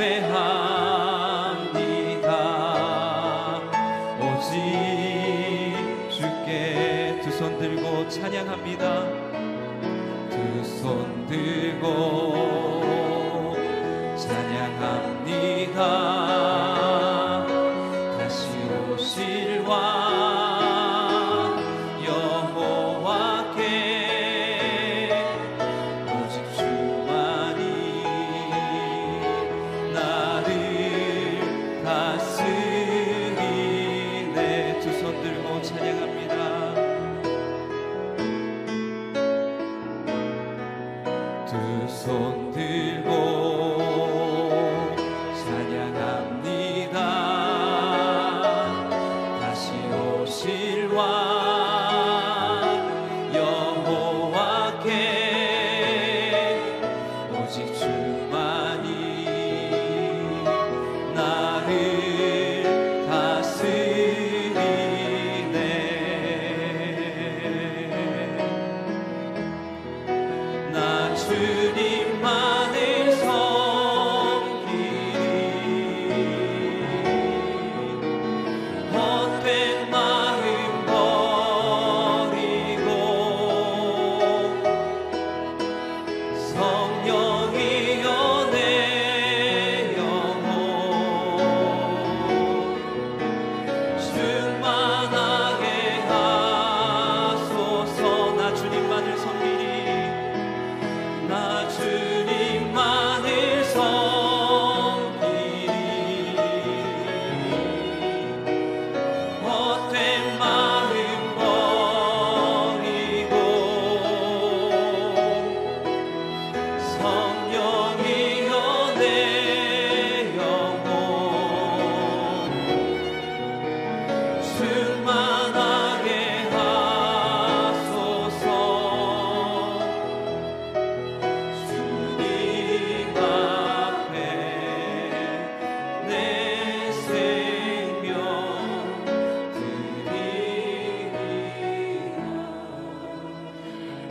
경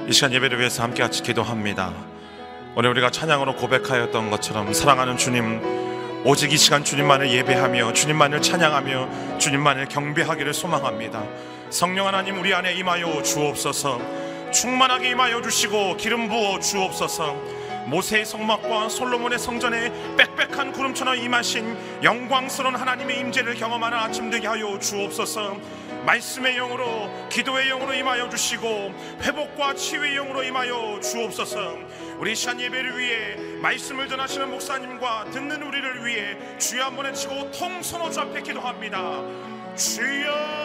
이 시간 예배를 위해서 함께 같이 기도합니다. 오늘 우리가 찬양으로 고백하였던 것처럼 사랑하는 주님, 오직 이 시간 주님만을 예배하며 주님만을 찬양하며 주님만을 경배하기를 소망합니다. 성령 하나님 우리 안에 임하여 주옵소서. 충만하게 임하여 주시고 기름 부어 주옵소서. 모세의 성막과 솔로몬의 성전에 빽빽한 구름처럼 임하신 영광스러운 하나님의 임재를 경험하는 아침 되게 하여 주옵소서. 말씀의 영으로 기도의 영으로 임하여 주시고 회복과 치유의 영으로 임하여 주옵소서. 우리 시간 예배를 위해 말씀을 전하시는 목사님과 듣는 우리를 위해 주여 한번 외치고 통선호 주 앞에 기도합니다. 주여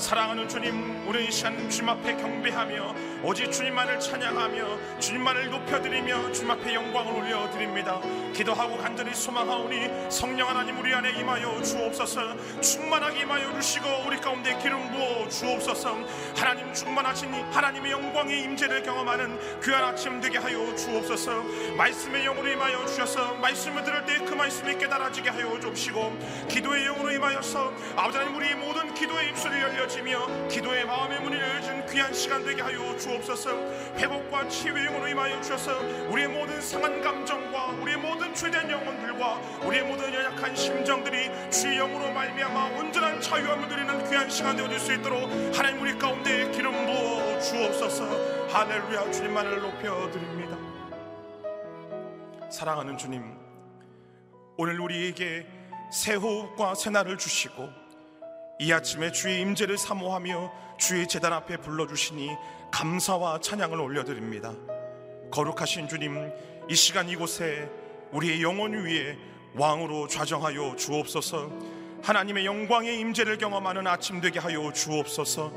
사랑하는 주님 우리 이 시간 주님 앞에 경배하며 오직 주님만을 찬양하며 주님만을 높여드리며 주님 앞에 영광을 올려드립니다. 기도하고 간절히 소망하오니 성령 하나님 우리 안에 임하여 주옵소서. 충만하게 임하여 주시고 우리 가운데 기름 부어 주옵소서. 하나님 충만하신 하나님의 영광의 임재를 경험하는 귀한 아침 되게 하여 주옵소서. 말씀의 영으로 임하여 주셔서 말씀을 들을 때 그 말씀이 깨달아지게 하여 주옵시고 기도의 영으로 임하여서 아버지 하나님 우리 모든 기도의 입술이 열려 지며 기도의 마음의 문이 열려진 귀한 시간 되게 하여 주옵소서. 회복과 치유의 영으로 임하여 주셔서 우리의 모든 상한 감정과 우리의 모든 죄된 영혼들과 우리의 모든 연약한 심정들이 주의 영으로 말미암아 온전한 자유함을 누리는 귀한 시간 되어질 수 있도록 하나님 우리 가운데 기름 부어 주옵소서. 할렐루야. 주님만을 높여드립니다. 사랑하는 주님 오늘 우리에게 새 호흡과 새 날을 주시고 이 아침에 주의 임재를 사모하며 주의 제단 앞에 불러주시니 감사와 찬양을 올려드립니다. 거룩하신 주님, 이 시간 이곳에 우리의 영혼 위에 왕으로 좌정하여 주옵소서. 하나님의 영광의 임재를 경험하는 아침 되게 하여 주옵소서.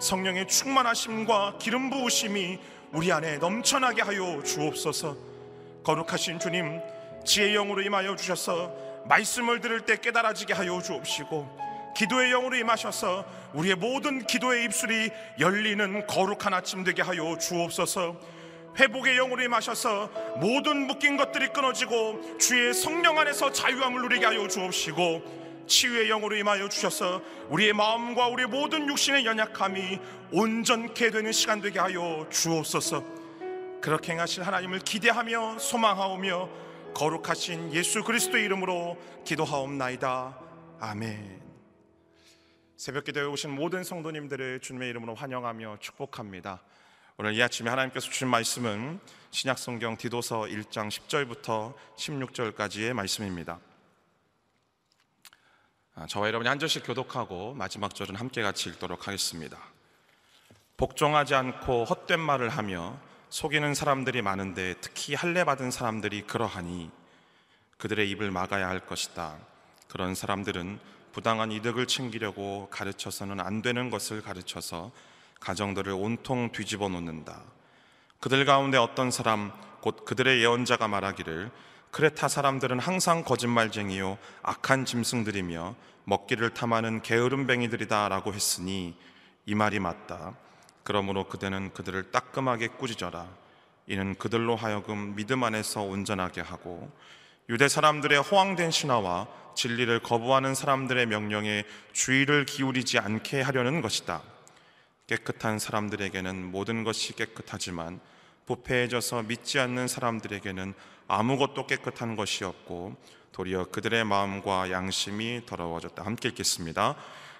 성령의 충만하심과 기름 부으심이 우리 안에 넘쳐나게 하여 주옵소서. 거룩하신 주님, 지혜의 영으로 임하여 주셔서 말씀을 들을 때 깨달아지게 하여 주옵시고 기도의 영으로 임하셔서 우리의 모든 기도의 입술이 열리는 거룩한 아침 되게 하여 주옵소서. 회복의 영으로 임하셔서 모든 묶인 것들이 끊어지고 주의 성령 안에서 자유함을 누리게 하여 주옵시고 치유의 영으로 임하여 주셔서 우리의 마음과 우리의 모든 육신의 연약함이 온전케 되는 시간 되게 하여 주옵소서. 그렇게 행하실 하나님을 기대하며 소망하오며 거룩하신 예수 그리스도의 이름으로 기도하옵나이다. 아멘. 새벽 기도에 오신 모든 성도님들을 주님의 이름으로 환영하며 축복합니다. 오늘 이 아침에 하나님께서 주신 말씀은 신약 성경 디도서 1장 10절부터 16절까지의 말씀입니다. 아, 저와 여러분이 한 절씩 교독하고 마지막 절은 함께 같이 읽도록 하겠습니다. 복종하지 않고 헛된 말을 하며 속이는 사람들이 많은데 특히 할례 받은 사람들이 그러하니 그들의 입을 막아야 할 것이다. 그런 사람들은 부당한 이득을 챙기려고 가르쳐서는 안 되는 것을 가르쳐서 가정들을 온통 뒤집어 놓는다. 그들 가운데 어떤 사람 곧 그들의 예언자가 말하기를 크레타 사람들은 항상 거짓말쟁이요 악한 짐승들이며 먹기를 탐하는 게으름뱅이들이다라고 했으니 이 말이 맞다. 그러므로 그대는 그들을 따끔하게 꾸짖어라. 이는 그들로 하여금 믿음 안에서 온전하게 하고 유대 사람들의 호황된 신화와 진리를 거부하는 사람들의 명령에 주의를 기울이지 않게 하려는 것이다. 깨끗한 사람들에게는 모든 것이 깨끗하지만 부패해져서 믿지 않는 사람들에게는 아무것도 깨끗한 것이 없고 도리어 그들의 마음과 양심이 더러워졌다. 함께 읽겠습니다.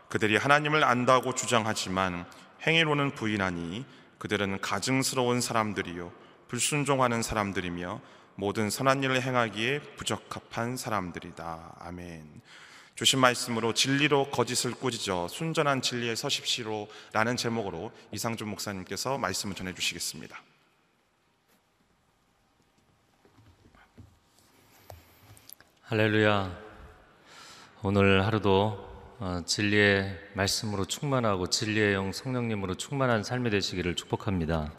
그들이 하나님을 안다고 주장하지만 행위로는 부인하니 그들은 가증스러운 사람들이요 불순종하는 사람들이며 모든 선한 일을 행하기에 부적합한 사람들이다. 아멘. 주신 말씀으로 진리로 거짓을 꾸짖어 순전한 진리에 서십시오라는 제목으로 이상준 목사님께서 말씀을 전해 주시겠습니다. 할렐루야. 오늘 하루도 어, 진리의 말씀으로 충만하고 진리의 영 성령님으로 충만한 삶이 되시기를 축복합니다.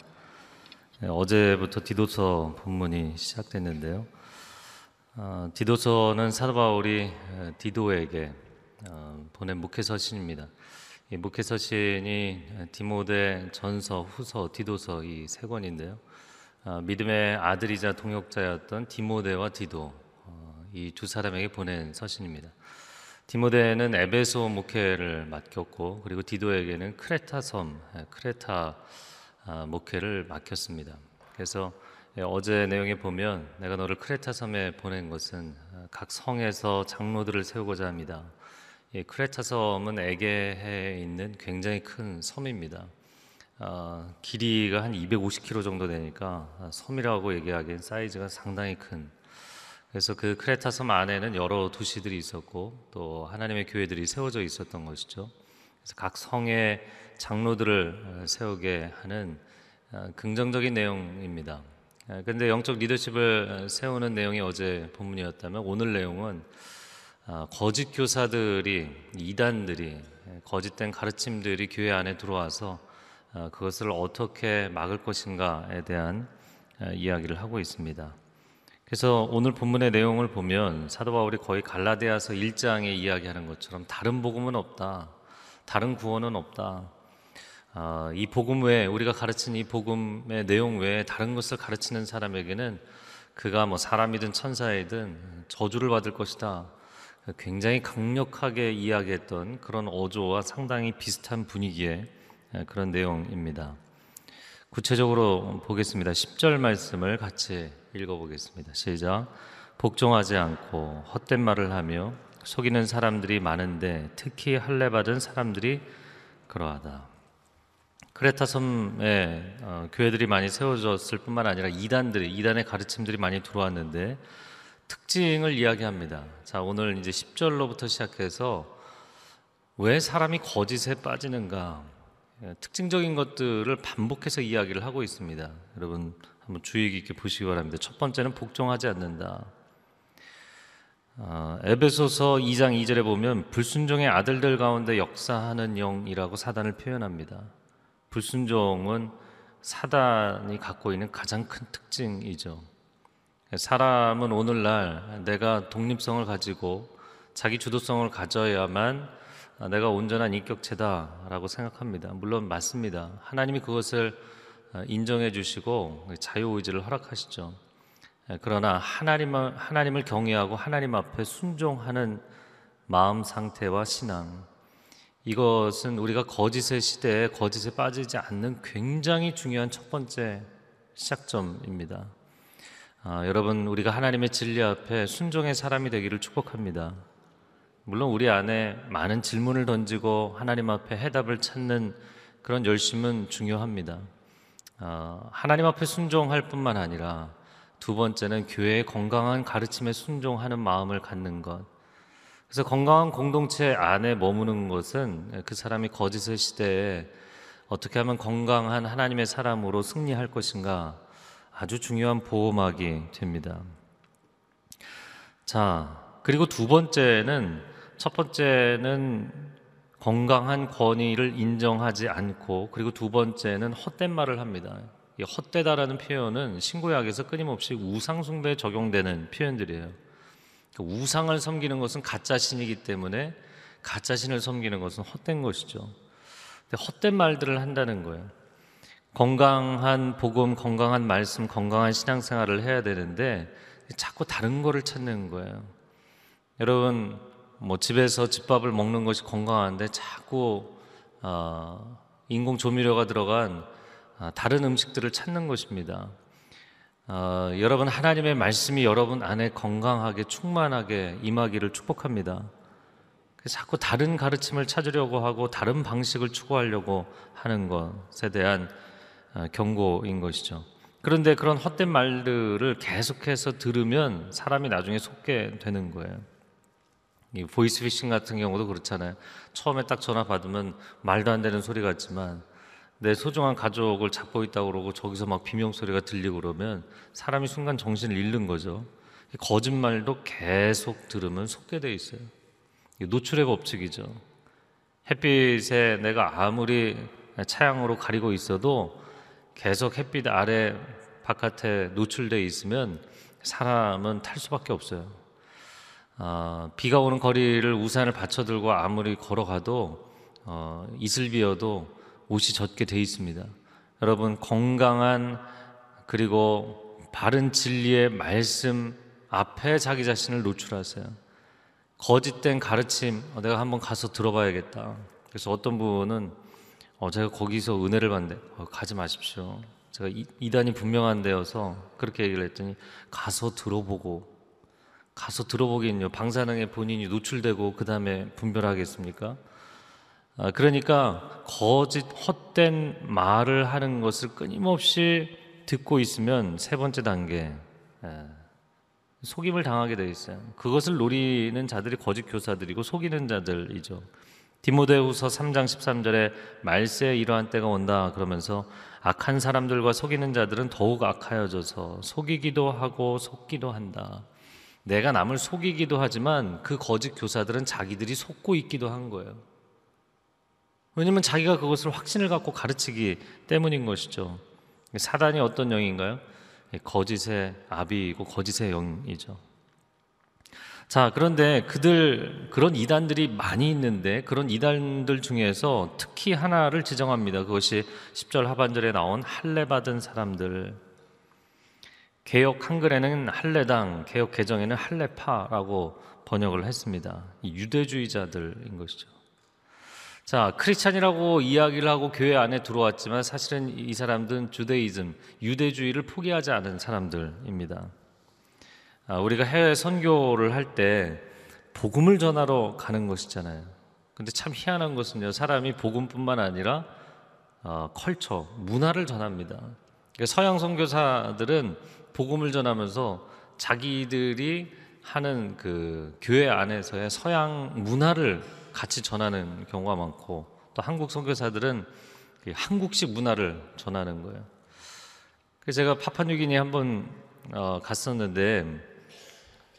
네, 어제부터 디도서 본문이 시작됐는데요. 어, 디도서는 사도 바울이 디도에게 어, 보낸 목회서신입니다. 이 목회서신이 디모데 전서, 후서, 디도서 이 세 권인데요. 어, 믿음의 아들이자 동역자였던 디모데와 디도 어, 이두 사람에게 보낸 서신입니다. 디모데는 에베소 목회를 맡겼고 그리고 디도에게는 크레타 섬, 크레타 아, 목회를 맡겼습니다. 그래서 예, 어제 내용에 보면 내가 너를 크레타 섬에 보낸 것은 아, 각 성에서 장로들을 세우고자 합니다. 이 크레타 섬은 에게해에 있는 굉장히 큰 섬입니다. 아, 길이가 한 250km 정도 되니까 아, 섬이라고 얘기하기엔 사이즈가 상당히 큰. 그래서 그 크레타 섬 안에는 여러 도시들이 있었고 또 하나님의 교회들이 세워져 있었던 것이죠. 그래서 각 성의 장로들을 어, 세우게 하는 어, 긍정적인 내용입니다. 어, 근데 영적 리더십을 어, 세우는 내용이 어제 본문이었다면 오늘 내용은 아, 거짓 교사들이 이단들이 예, 거짓된 가르침들이 교회 안에 들어와서 아, 그것을 어떻게 막을 것인가에 대한 아, 이야기를 하고 있습니다. 그래서 오늘 본문의 내용을 보면 사도 바울이 거의 갈라디아서 1장에 이야기하는 것처럼 다른 복음은 없다. 다른 구원은 없다. 아, 이 복음 외에 우리가 가르친 이 복음의 내용 외에 다른 것을 가르치는 사람에게는 그가 뭐 사람이든 천사이든 저주를 받을 것이다. 굉장히 강력하게 이야기했던 그런 어조와 상당히 비슷한 분위기의 그런 내용입니다. 구체적으로 보겠습니다. 10절 말씀을 같이 읽어보겠습니다. 시작. 복종하지 않고 헛된 말을 하며 속이는 사람들이 많은데 특히 할례 받은 사람들이 그러하다. 크레타 섬에 어, 교회들이 많이 세워졌을 뿐만 아니라 이단들이 이단의 가르침들이 많이 들어왔는데 특징을 이야기합니다. 자, 오늘 이제 10절로부터 시작해서 왜 사람이 거짓에 빠지는가? 예, 특징적인 것들을 반복해서 이야기를 하고 있습니다. 여러분 한번 주의 깊게 보시기 바랍니다. 첫 번째는 복종하지 않는다. 어, 에베소서 2장 2절에 보면 불순종의 아들들 가운데 역사하는 영이라고 사단을 표현합니다. 불순종은 사단이 갖고 있는 가장 큰 특징이죠. 사람은 오늘날 내가 독립성을 가지고 자기 주도성을 가져야만 내가 온전한 인격체다라고 생각합니다. 물론 맞습니다. 하나님이 그것을 인정해 주시고 자유의지를 허락하시죠. 그러나 하나님을, 하나님을 경외하고 하나님 앞에 순종하는 마음 상태와 신앙 이것은 우리가 거짓의 시대에 거짓에 빠지지 않는 굉장히 중요한 첫 번째 시작점입니다. 아, 여러분 우리가 하나님의 진리 앞에 순종의 사람이 되기를 축복합니다. 물론 우리 안에 많은 질문을 던지고 하나님 앞에 해답을 찾는 그런 열심은 중요합니다. 아, 하나님 앞에 순종할 뿐만 아니라 두 번째는 교회의 건강한 가르침에 순종하는 마음을 갖는 것. 그래서 건강한 공동체 안에 머무는 것은 그 사람이 거짓의 시대에 어떻게 하면 건강한 하나님의 사람으로 승리할 것인가 아주 중요한 보호막이 됩니다. 자, 그리고 두 번째는 첫 번째는 건강한 권위를 인정하지 않고 그리고 두 번째는 헛된 말을 합니다. 이 헛되다라는 표현은 신구약에서 끊임없이 우상 숭배에 적용되는 표현들이에요. 그 우상을 섬기는 것은 가짜 신이기 때문에 가짜 신을 섬기는 것은 헛된 것이죠. 헛된 말들을 한다는 거예요. 건강한 복음, 건강한 말씀, 건강한 신앙생활을 해야 되는데 자꾸 다른 거를 찾는 거예요. 여러분 뭐 집에서 집밥을 먹는 것이 건강한데 자꾸 어, 인공 조미료가 들어간 어, 다른 음식들을 찾는 것입니다. 어, 여러분 하나님의 말씀이 여러분 안에 건강하게 충만하게 임하기를 축복합니다. 자꾸 다른 가르침을 찾으려고 하고 다른 방식을 추구하려고 하는 것에 대한 어, 경고인 것이죠. 그런데 그런 헛된 말들을 계속해서 들으면 사람이 나중에 속게 되는 거예요. 이 보이스피싱 같은 경우도 그렇잖아요. 처음에 딱 전화 받으면 말도 안 되는 소리 같지만 내 소중한 가족을 잡고 있다고 그러고 저기서 막 비명 소리가 들리고 그러면 사람이 순간 정신을 잃는 거죠. 거짓말도 계속 들으면 속게 돼 있어요. 노출의 법칙이죠. 햇빛에 내가 아무리 차양으로 가리고 있어도 계속 햇빛 아래 바깥에 노출돼 있으면 사람은 탈 수밖에 없어요. 어, 비가 오는 거리를 우산을 받쳐들고 아무리 걸어가도 어, 이슬 비어도 옷이 젖게 돼 있습니다. 여러분 건강한 그리고 바른 진리의 말씀 앞에 자기 자신을 노출하세요. 거짓된 가르침 어, 내가 한번 가서 들어봐야겠다. 그래서 어떤 분은 어, 제가 거기서 은혜를 받는데 어, 가지 마십시오. 제가 이, 이단이 분명한 데여서 그렇게 얘기를 했더니 가서 들어보고 가서 들어보긴요. 방사능에 본인이 노출되고 그 다음에 분별하겠습니까? 아, 그러니까 거짓 헛된 말을 하는 것을 끊임없이 듣고 있으면 세 번째 단계 예, 속임을 당하게 돼 있어요. 그것을 노리는 자들이 거짓 교사들이고 속이는 자들이죠. 디모데후서 3장 13절에 말세에 이러한 때가 온다 그러면서 악한 사람들과 속이는 자들은 더욱 악하여져서 속이기도 하고 속기도 한다. 내가 남을 속이기도 하지만 그 거짓 교사들은 자기들이 속고 있기도 한 거예요. 왜냐면 자기가 그것을 확신을 갖고 가르치기 때문인 것이죠. 사단이 어떤 영인가요? 거짓의 아비이고 거짓의 영이죠. 자, 그런데 그들 그런 이단들이 많이 있는데 그런 이단들 중에서 특히 하나를 지정합니다. 그것이 10절 하반절에 나온 할례 받은 사람들. 개혁 한글에는 할례당, 개혁 개정에는 할례파라고 번역을 했습니다. 이 유대주의자들인 것이죠. 자, 크리스찬이라고 이야기를 하고 교회 안에 들어왔지만 사실은 이 사람들은 주데이즘, 유대주의를 포기하지 않은 사람들입니다. 아, 우리가 해외 선교를 할 때 복음을 전하러 가는 것이잖아요. 근데 참 희한한 것은요, 사람이 복음뿐만 아니라 어, 컬처, 문화를 전합니다. 그러니까 서양 선교사들은 복음을 전하면서 자기들이 하는 그 교회 안에서의 서양 문화를 같이 전하는 경우가 많고 또 한국 선교사들은 그 한국식 문화를 전하는 거예요. 그래서 제가 파파뉴기니 한번 어, 갔었는데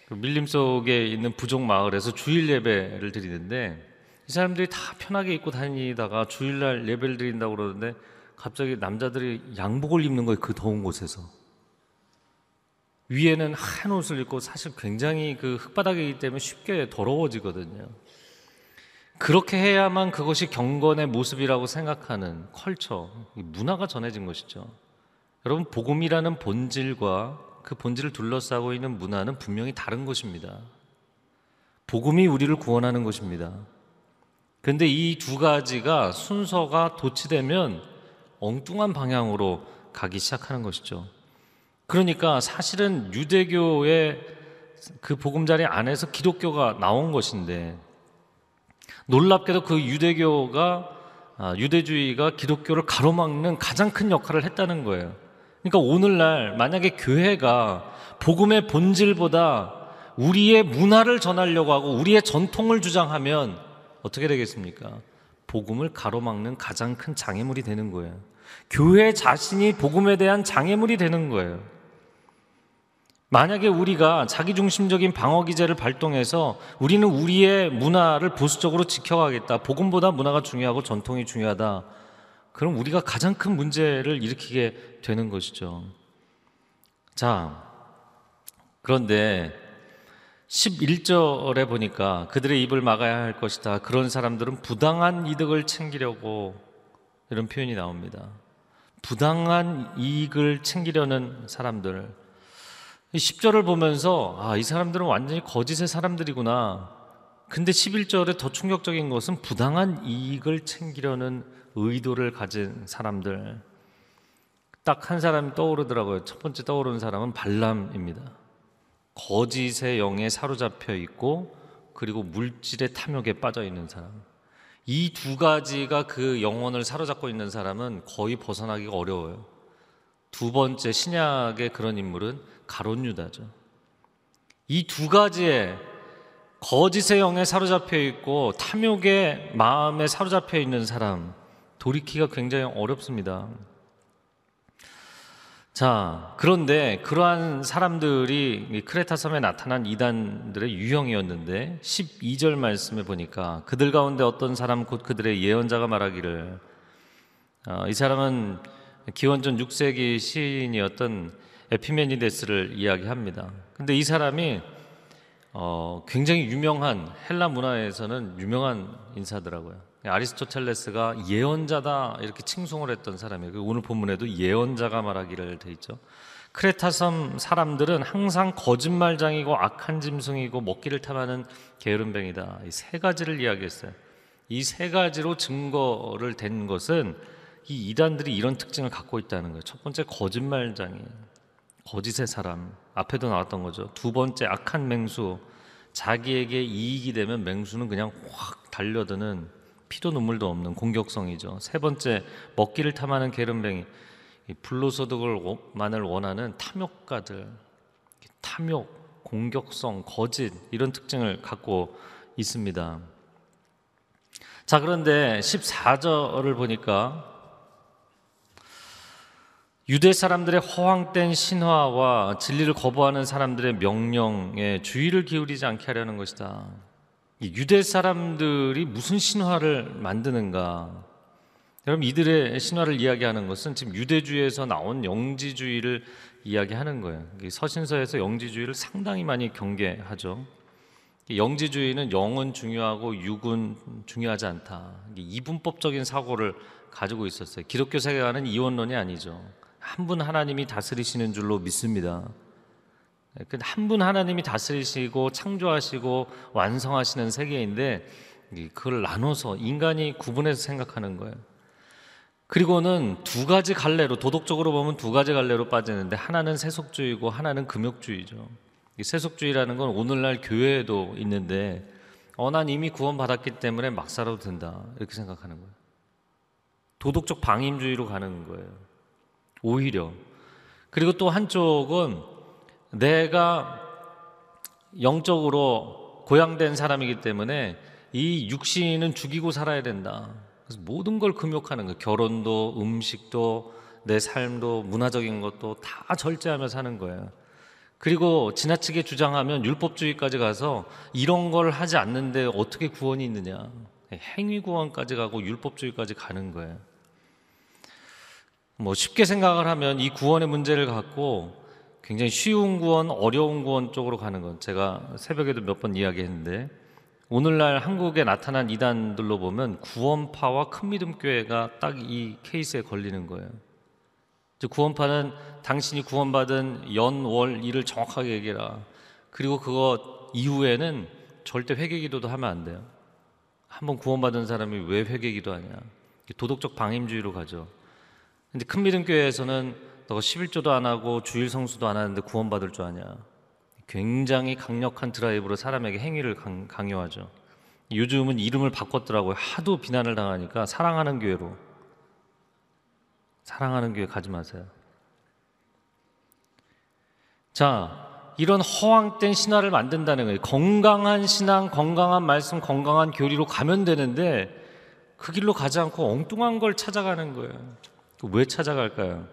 그 밀림 속에 있는 부족 마을에서 주일 예배를 드리는데 이 사람들이 다 편하게 입고 다니다가 주일날 예배를 드린다고 그러는데 갑자기 남자들이 양복을 입는 거예요. 그 더운 곳에서. 위에는 하얀 옷을 입고 사실 굉장히 그 흙바닥이기 때문에 쉽게 더러워지거든요. 그렇게 해야만 그것이 경건의 모습이라고 생각하는 컬처, 문화가 전해진 것이죠. 여러분, 복음이라는 본질과 그 본질을 둘러싸고 있는 문화는 분명히 다른 것입니다. 복음이 우리를 구원하는 것입니다. 그런데 이 두 가지가 순서가 도치되면 엉뚱한 방향으로 가기 시작하는 것이죠. 그러니까 사실은 유대교의 그 보금자리 안에서 기독교가 나온 것인데 놀랍게도 그 유대교가 아, 유대주의가 기독교를 가로막는 가장 큰 역할을 했다는 거예요. 그러니까 오늘날 만약에 교회가 복음의 본질보다 우리의 문화를 전하려고 하고 우리의 전통을 주장하면 어떻게 되겠습니까? 복음을 가로막는 가장 큰 장애물이 되는 거예요. 교회 자신이 복음에 대한 장애물이 되는 거예요. 만약에 우리가 자기중심적인 방어 기제를 발동해서 우리는 우리의 문화를 보수적으로 지켜가겠다. 복음보다 문화가 중요하고 전통이 중요하다. 그럼 우리가 가장 큰 문제를 일으키게 되는 것이죠. 자, 그런데 11절에 보니까 그들의 입을 막아야 할 것이다. 그런 사람들은 부당한 이득을 챙기려고 이런 표현이 나옵니다. 부당한 이익을 챙기려는 사람들. 10절을 보면서 아, 이 사람들은 완전히 거짓의 사람들이구나. 근데 11절에 더 충격적인 것은 부당한 이익을 챙기려는 의도를 가진 사람들. 딱 한 사람이 떠오르더라고요. 첫 번째 떠오르는 사람은 발람입니다. 거짓의 영에 사로잡혀 있고 그리고 물질의 탐욕에 빠져 있는 사람. 이 두 가지가 그 영혼을 사로잡고 있는 사람은 거의 벗어나기가 어려워요. 두 번째 신약의 그런 인물은 가론 유다죠. 이 두 가지의 거짓의 영에 사로잡혀 있고 탐욕의 마음에 사로잡혀 있는 사람 돌이키기가 굉장히 어렵습니다. 자, 그런데 그러한 사람들이 크레타 섬에 나타난 이단들의 유형이었는데 12절 말씀에 보니까 그들 가운데 어떤 사람 곧 그들의 예언자가 말하기를 어, 이 사람은 기원전 6세기 시인이었던 에피메니데스를 이야기합니다. 근데 이 사람이 어, 굉장히 유명한 헬라 문화에서는 유명한 인사더라고요. 아리스토텔레스가 예언자다 이렇게 칭송을 했던 사람이에요. 그 오늘 본문에도 예언자가 말하기를 돼 있죠. 크레타 섬 사람들은 항상 거짓말장이고 악한 짐승이고 먹기를 탐하는 게으름뱅이다. 이 세 가지를 이야기했어요. 이 세 가지로 증거를 댄 것은 이 이단들이 이런 특징을 갖고 있다는 거예요. 첫 번째 거짓말장애, 거짓의 사람 앞에도 나왔던 거죠. 두 번째 악한 맹수, 자기에게 이익이 되면 맹수는 그냥 확 달려드는 피도 눈물도 없는 공격성이죠. 세 번째 먹기를 탐하는 게으름뱅이, 이 불로소득을만을 원하는 탐욕가들, 탐욕, 공격성, 거짓 이런 특징을 갖고 있습니다. 자, 그런데 14절을 보니까 유대 사람들의 허황된 신화와 진리를 거부하는 사람들의 명령에 주의를 기울이지 않게 하려는 것이다. 이 유대 사람들이 무슨 신화를 만드는가? 여러분 이들의 신화를 이야기하는 것은 지금 유대주의에서 나온 영지주의를 이야기하는 거예요. 이 서신서에서 영지주의를 상당히 많이 경계하죠. 이 영지주의는 영은 중요하고 육은 중요하지 않다. 이분법적인 사고를 가지고 있었어요. 기독교 세계관은 이원론이 아니죠. 한 분 하나님이 다스리시는 줄로 믿습니다. 근데 한분 하나님이 다스리시고 창조하시고 완성하시는 세계인데 그걸 나눠서 인간이 구분해서 생각하는 거예요. 그리고는 두 가지 갈래로 도덕적으로 보면 두 가지 갈래로 빠지는데 하나는 세속주의고 하나는 금욕주의죠. 이 세속주의라는 건 오늘날 교회에도 있는데 어, 난 이미 구원받았기 때문에 막 살아도 된다 이렇게 생각하는 거예요. 도덕적 방임주의로 가는 거예요. 오히려 그리고 또 한쪽은 내가 영적으로 고양된 사람이기 때문에 이 육신은 죽이고 살아야 된다. 그래서 모든 걸 금욕하는 거예요. 결혼도, 음식도, 내 삶도, 문화적인 것도 다 절제하며 사는 거예요. 그리고 지나치게 주장하면 율법주의까지 가서 이런 걸 하지 않는데 어떻게 구원이 있느냐. 행위 구원까지 가고 율법주의까지 가는 거예요. 뭐 쉽게 생각을 하면 이 구원의 문제를 갖고 굉장히 쉬운 구원, 어려운 구원 쪽으로 가는 건 제가 새벽에도 몇 번 이야기했는데 오늘날 한국에 나타난 이단들로 보면 구원파와 큰 믿음 교회가 딱 이 케이스에 걸리는 거예요. 구원파는 당신이 구원받은 연, 월, 일을 정확하게 얘기해라. 그리고 그거 이후에는 절대 회개 기도도 하면 안 돼요. 한번 구원받은 사람이 왜 회개 기도 하냐? 도덕적 방임주의로 가죠. 근데 큰 믿음 교회에서는 너가 11조도 안 하고 주일 성수도 안 하는데 구원받을 줄 아냐? 굉장히 강력한 드라이브로 사람에게 행위를 강, 강요하죠. 요즘은 이름을 바꿨더라고요. 하도 비난을 당하니까 사랑하는 교회로. 사랑하는 교회 가지 마세요. 자, 이런 허황된 신화를 만든다는 거예요. 건강한 신앙, 건강한 말씀, 건강한 교리로 가면 되는데 그 길로 가지 않고 엉뚱한 걸 찾아가는 거예요. 왜 찾아갈까요?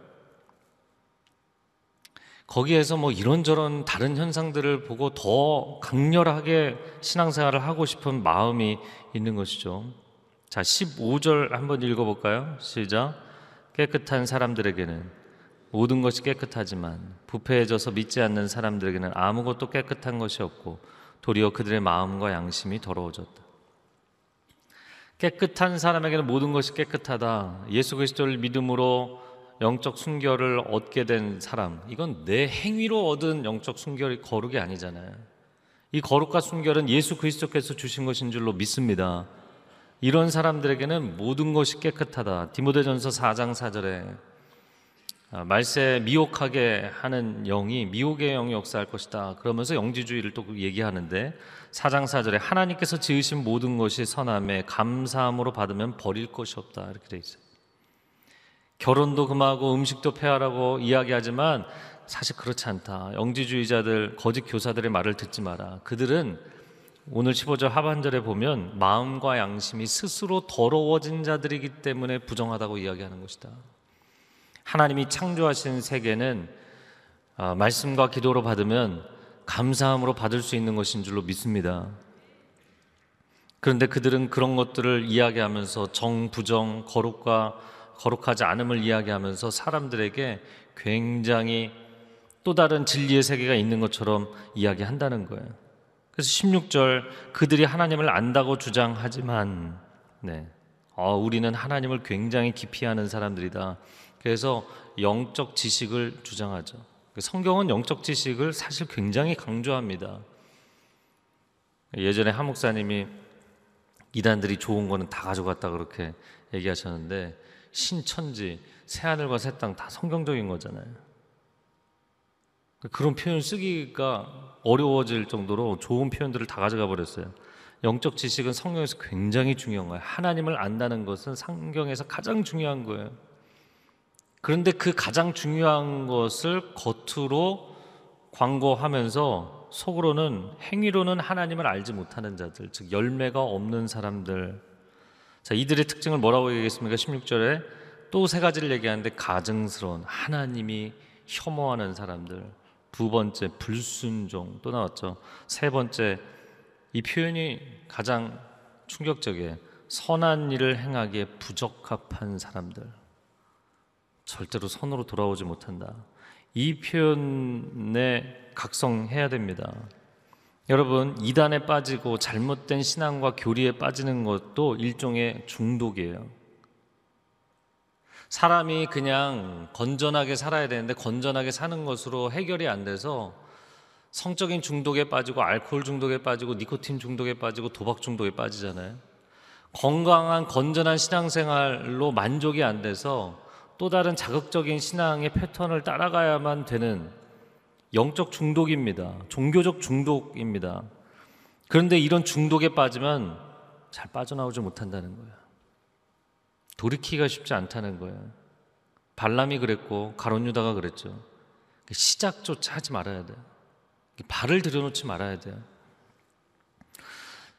거기에서 뭐 이런저런 다른 현상들을 보고 더 강렬하게 신앙생활을 하고 싶은 마음이 있는 것이죠. 자, 15절 한번 읽어볼까요? 시작. 깨끗한 사람들에게는 모든 것이 깨끗하지만 부패해져서 믿지 않는 사람들에게는 아무것도 깨끗한 것이 없고 도리어 그들의 마음과 양심이 더러워졌다. 깨끗한 사람에게는 모든 것이 깨끗하다. 예수 그리스도를 믿음으로 영적 순결을 얻게 된 사람. 이건 내 행위로 얻은 영적 순결이 거룩이 아니잖아요. 이 거룩과 순결은 예수 그리스도께서 주신 것인 줄로 믿습니다. 이런 사람들에게는 모든 것이 깨끗하다. 디모데전서 4장 4절에 아, 말세 미혹하게 하는 영이 미혹의 영이 역사할 것이다. 그러면서 영지주의를 또 얘기하는데 4장 4절에 하나님께서 지으신 모든 것이 선함에 감사함으로 받으면 버릴 것이 없다. 이렇게 돼 있어요. 결혼도 금하고 음식도 폐하라고 이야기하지만 사실 그렇지 않다. 영지주의자들, 거짓 교사들의 말을 듣지 마라. 그들은 오늘 15절 하반절에 보면 마음과 양심이 스스로 더러워진 자들이기 때문에 부정하다고 이야기하는 것이다. 하나님이 창조하신 세계는 아, 말씀과 기도로 받으면 감사함으로 받을 수 있는 것인 줄로 믿습니다. 그런데 그들은 그런 것들을 이야기하면서 정, 부정, 거룩과 거룩하지 않음을 이야기하면서 사람들에게 굉장히 또 다른 진리의 세계가 있는 것처럼 이야기한다는 거예요. 그래서 16절 그들이 하나님을 안다고 주장하지만 네. 어, 우리는 하나님을 굉장히 기피하는 사람들이다. 그래서 영적 지식을 주장하죠. 성경은 영적 지식을 사실 굉장히 강조합니다. 예전에 한 목사님이 이단들이 좋은 거는 다 가져갔다 그렇게 얘기하셨는데 신천지 새하늘과 새 땅 다 성경적인 거잖아요. 그런 표현 쓰기가 어려워질 정도로 좋은 표현들을 다 가져가 버렸어요. 영적 지식은 성경에서 굉장히 중요한 거예요. 하나님을 안다는 것은 성경에서 가장 중요한 거예요. 그런데 그 가장 중요한 것을 겉으로 광고하면서 속으로는 행위로는 하나님을 알지 못하는 자들, 즉 열매가 없는 사람들. 자, 이들의 특징을 뭐라고 얘기했습니까? 16절에 또 세 가지를 얘기하는데 가증스러운 하나님이 혐오하는 사람들. 두 번째 불순종 또 나왔죠. 세 번째 이 표현이 가장 충격적이에요. 선한 일을 행하기에 부적합한 사람들. 절대로 선으로 돌아오지 못한다. 이 표현에 각성해야 됩니다. 여러분, 이단에 빠지고 잘못된 신앙과 교리에 빠지는 것도 일종의 중독이에요. 사람이 그냥 건전하게 살아야 되는데 건전하게 사는 것으로 해결이 안 돼서 성적인 중독에 빠지고 알코올 중독에 빠지고 니코틴 중독에 빠지고 도박 중독에 빠지잖아요. 건강한 건전한 신앙생활로 만족이 안 돼서 또 다른 자극적인 신앙의 패턴을 따라가야만 되는 영적 중독입니다. 종교적 중독입니다. 그런데 이런 중독에 빠지면 잘 빠져나오지 못한다는 거예요. 돌이키기가 쉽지 않다는 거예요. 발람이 그랬고 가론 유다가 그랬죠. 시작조차 하지 말아야 돼요. 발을 들여놓지 말아야 돼요.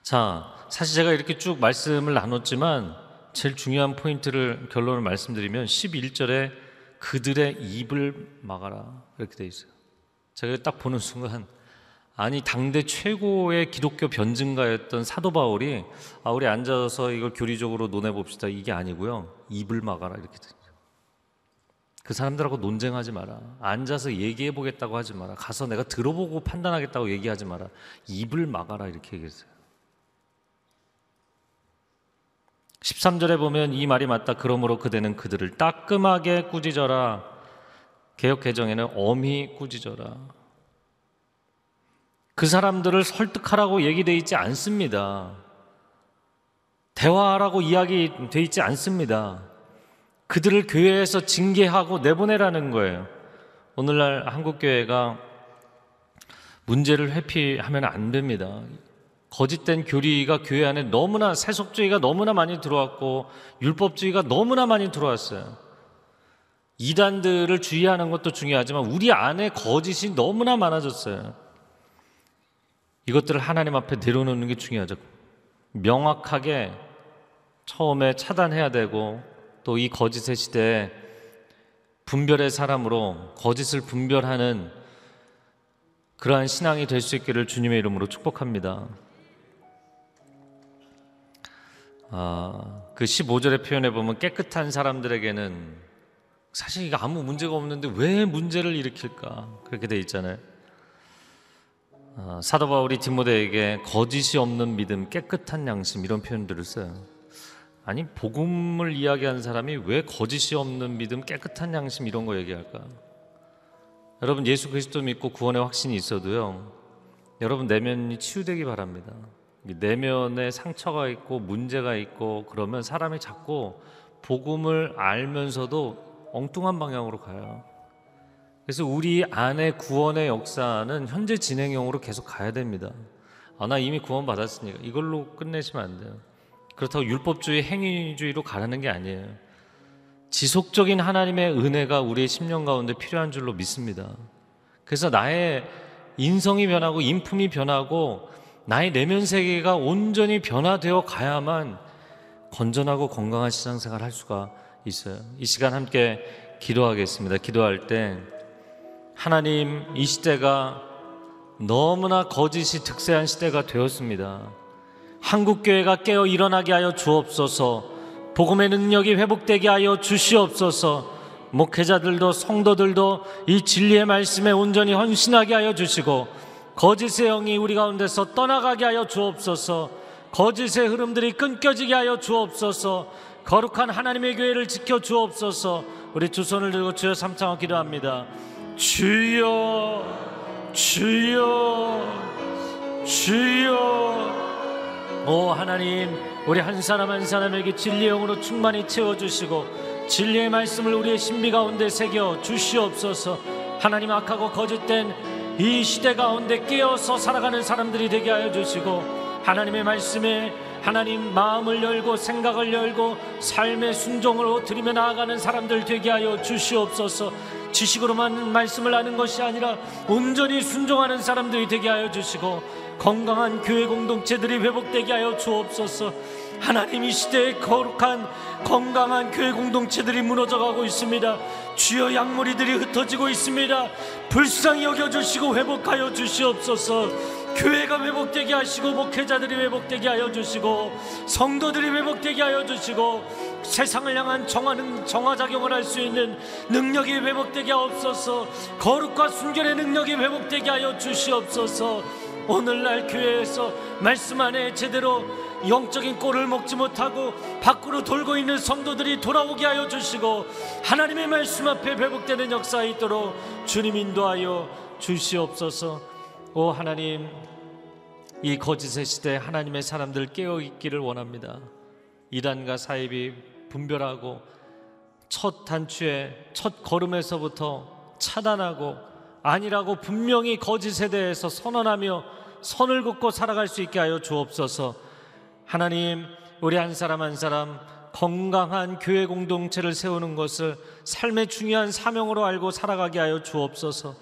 자, 사실 제가 이렇게 쭉 말씀을 나눴지만 제일 중요한 포인트를 결론을 말씀드리면 11절에 그들의 입을 막아라 이렇게 돼 있어요. 제가 딱 보는 순간 아니 당대 최고의 기독교 변증가였던 사도 바울이 아 우리 앉아서 이걸 교리적으로 논해 봅시다 이게 아니고요 입을 막아라 이렇게. 그 사람들하고 논쟁하지 마라. 앉아서 얘기해 보겠다고 하지 마라. 가서 내가 들어보고 판단하겠다고 얘기하지 마라. 입을 막아라 이렇게 얘기했어요. 13절에 보면 이 말이 맞다. 그러므로 그대는 그들을 따끔하게 꾸짖어라. 개혁 개정에는 엄히 꾸짖어라. 그 사람들을 설득하라고 얘기되어 있지 않습니다. 대화하라고 이야기되어 있지 않습니다. 그들을 교회에서 징계하고 내보내라는 거예요. 오늘날 한국 교회가 문제를 회피하면 안 됩니다. 거짓된 교리가 교회 안에 너무나 세속주의가 너무나 많이 들어왔고 율법주의가 너무나 많이 들어왔어요. 이단들을 주의하는 것도 중요하지만 우리 안에 거짓이 너무나 많아졌어요. 이것들을 하나님 앞에 내려놓는 게 중요하죠. 명확하게 처음에 차단해야 되고 또 이 거짓의 시대에 분별의 사람으로 거짓을 분별하는 그러한 신앙이 될 수 있기를 주님의 이름으로 축복합니다. 아, 그 15절의 표현에 보면 깨끗한 사람들에게는 사실 이거 아무 문제가 없는데 왜 문제를 일으킬까? 그렇게 돼 있잖아요. 아, 사도 바울이 디모데에게 거짓이 없는 믿음, 깨끗한 양심 이런 표현들을 써요. 아니 복음을 이야기하는 사람이 왜 거짓이 없는 믿음, 깨끗한 양심 이런 거 얘기할까? 여러분 예수 그리스도 믿고 구원의 확신이 있어도요. 여러분 내면이 치유되기 바랍니다. 내면에 상처가 있고 문제가 있고 그러면 사람이 자꾸 복음을 알면서도 엉뚱한 방향으로 가요. 그래서 우리 안에 구원의 역사는 현재 진행형으로 계속 가야 됩니다. 아, 나 이미 구원 받았으니까 이걸로 끝내시면 안 돼요. 그렇다고 율법주의, 행위주의로 가라는 게 아니에요. 지속적인 하나님의 은혜가 우리의 심령 가운데 필요한 줄로 믿습니다. 그래서 나의 인성이 변하고 인품이 변하고 나의 내면 세계가 온전히 변화되어 가야만 건전하고 건강한 신앙생활 할 수가 있어요. 이 시간 함께 기도하겠습니다. 기도할 때 하나님 이 시대가 너무나 거짓이 득세한 시대가 되었습니다. 한국 교회가 깨어 일어나게 하여 주옵소서. 복음의 능력이 회복되게 하여 주시옵소서. 목회자들도 성도들도 이 진리의 말씀에 온전히 헌신하게 하여 주시고 거짓의 영이 우리 가운데서 떠나가게 하여 주옵소서. 거짓의 흐름들이 끊겨지게 하여 주옵소서. 거룩한 하나님의 교회를 지켜 주옵소서. 우리 두 손을 들고 주여 삼창을 기도합니다. 주여, 주여, 주여. 오 하나님 우리 한 사람 한 사람에게 진리의 영으로 충만히 채워 주시고 진리의 말씀을 우리의 신비 가운데 새겨 주시옵소서 하나님 악하고 거짓된 이 시대 가운데 깨어서 살아가는 사람들이 되게 하여 주시고 하나님의 말씀에 하나님 마음을 열고 생각을 열고 삶의 순종으로 드리며 나아가는 사람들 되게 하여 주시옵소서. 지식으로만 말씀을 아는 것이 아니라 온전히 순종하는 사람들이 되게 하여 주시고 건강한 교회 공동체들이 회복되게 하여 주옵소서. 하나님 이 시대에 거룩한 건강한 교회 공동체들이 무너져가고 있습니다. 주여 약물이들이 흩어지고 있습니다. 불쌍히 여겨주시고 회복하여 주시옵소서. 교회가 회복되게 하시고 목회자들이 회복되게 하여 주시고 성도들이 회복되게 하여 주시고 세상을 향한 정화는 정화작용을 할 수 있는 능력이 회복되게 하옵소서. 거룩과 순결의 능력이 회복되게 하여 주시옵소서 오늘날 교회에서 말씀 안에 제대로 영적인 꼴을 먹지 못하고 밖으로 돌고 있는 성도들이 돌아오게 하여 주시고 하나님의 말씀 앞에 회복되는 역사 있도록 주님 인도하여 주시옵소서 오 하나님 이 거짓의 시대 하나님의 사람들 깨어 있기를 원합니다. 이단과 사입이 분별하고 첫 단추에 첫 걸음에서부터 차단하고 아니라고 분명히 거짓에 대해서 선언하며 선을 긋고 살아갈 수 있게 하여 주옵소서. 하나님, 우리 한 사람 한 사람 건강한 교회 공동체를 세우는 것을 삶의 중요한 사명으로 알고 살아가게 하여 주옵소서.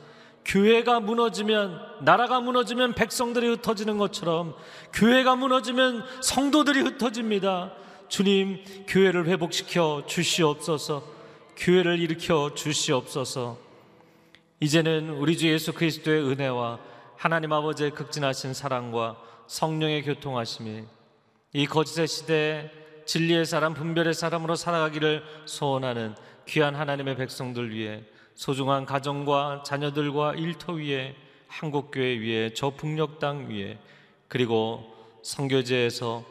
교회가 무너지면 나라가 무너지면 백성들이 흩어지는 것처럼 교회가 무너지면 성도들이 흩어집니다. 주님, 교회를 회복시켜 주시옵소서. 교회를 일으켜 주시옵소서. 이제는 우리 주 예수 그리스도의 은혜와 하나님 아버지의 극진하신 사랑과 성령의 교통하심이 이 거짓의 시대에 진리의 사람, 분별의 사람으로 살아가기를 소원하는 귀한 하나님의 백성들 위해 소중한 가정과 자녀들과 일터 위에 한국교회 위에 저 북녘 땅 위에 그리고 성교제에서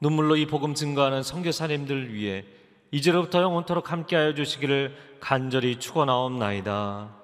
눈물로 이 복음 증거하는 선교사님들 위해 이제로부터 영원토록 함께하여 주시기를 간절히 축원하옵나이다.